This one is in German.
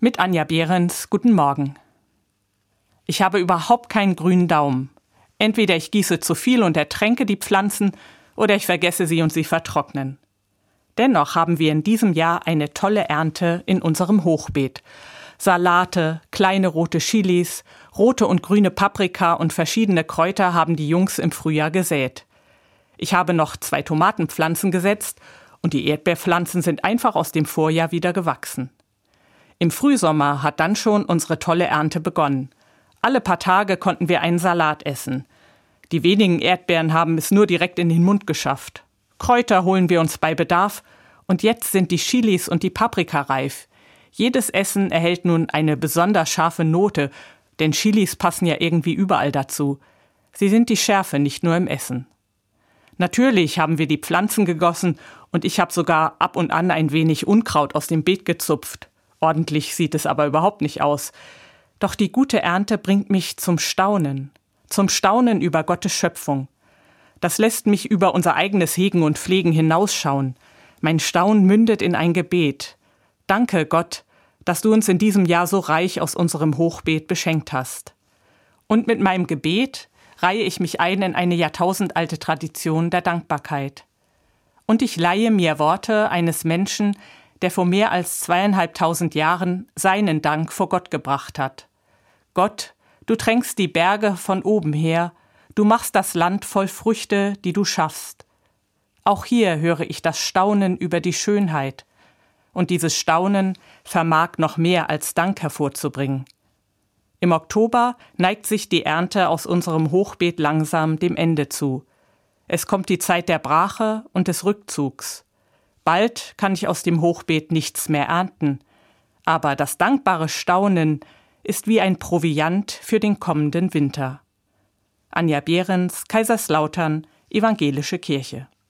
Mit Anja Behrens, guten Morgen. Ich habe überhaupt keinen grünen Daumen. Entweder ich gieße zu viel und ertränke die Pflanzen, oder ich vergesse sie und sie vertrocknen. Dennoch haben wir in diesem Jahr eine tolle Ernte in unserem Hochbeet. Salate, kleine rote Chilis, rote und grüne Paprika und verschiedene Kräuter haben die Jungs im Frühjahr gesät. Ich habe noch zwei Tomatenpflanzen gesetzt und die Erdbeerpflanzen sind einfach aus dem Vorjahr wieder gewachsen. Im Frühsommer hat dann schon unsere tolle Ernte begonnen. Alle paar Tage konnten wir einen Salat essen. Die wenigen Erdbeeren haben es nur direkt in den Mund geschafft. Kräuter holen wir uns bei Bedarf und jetzt sind die Chilis und die Paprika reif. Jedes Essen erhält nun eine besonders scharfe Note, denn Chilis passen ja irgendwie überall dazu. Sie sind die Schärfe nicht nur im Essen. Natürlich haben wir die Pflanzen gegossen und ich habe sogar ab und an ein wenig Unkraut aus dem Beet gezupft. Ordentlich sieht es aber überhaupt nicht aus. Doch die gute Ernte bringt mich zum Staunen, zum Staunen über Gottes Schöpfung. Das lässt mich über unser eigenes Hegen und Pflegen hinausschauen. Mein Staunen mündet in ein Gebet. Danke, Gott, dass du uns in diesem Jahr so reich aus unserem Hochbeet beschenkt hast. Und mit meinem Gebet reihe ich mich ein in eine jahrtausendalte Tradition der Dankbarkeit. Und ich leihe mir Worte eines Menschen, der vor mehr als zweieinhalbtausend Jahren seinen Dank vor Gott gebracht hat. Gott, du tränkst die Berge von oben her, du machst das Land voll Früchte, die du schaffst. Auch hier höre ich das Staunen über die Schönheit, und dieses Staunen vermag noch mehr als Dank hervorzubringen. Im Oktober neigt sich die Ernte aus unserem Hochbeet langsam dem Ende zu. Es kommt die Zeit der Brache und des Rückzugs. Bald kann ich aus dem Hochbeet nichts mehr ernten, aber das dankbare Staunen ist wie ein Proviant für den kommenden Winter. Anja Behrens, Kaiserslautern, Evangelische Kirche